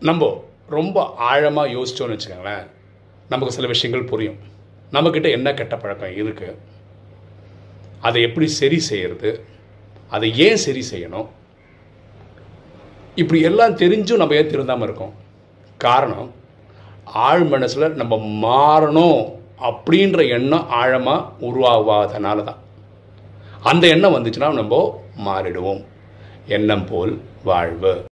நம்ம ரொம்ப ஆழமாக யோசித்தோன்னு வச்சுக்கோங்களேன் நமக்கு சில விஷயங்கள் புரியும். நம்மக்கிட்ட என்ன கெட்ட பழக்கம் இருக்குது அதை எப்படி சரி செய்கிறது அதை ஏன் சரி செய்யணும் இப்படி எல்லாம் தெரிஞ்சும் நம்ம ஏன் திருந்தாமல் இருக்கோம்? காரணம் ஆழ் மனசில் நம்ம மாறணும் அப்படின்ற எண்ணம் ஆழமாக உருவாகாதனால தான் அந்த எண்ணம் வந்துச்சுன்னா நம்ம மாறிடுவோம். எண்ணம் போல் வாழ்வு.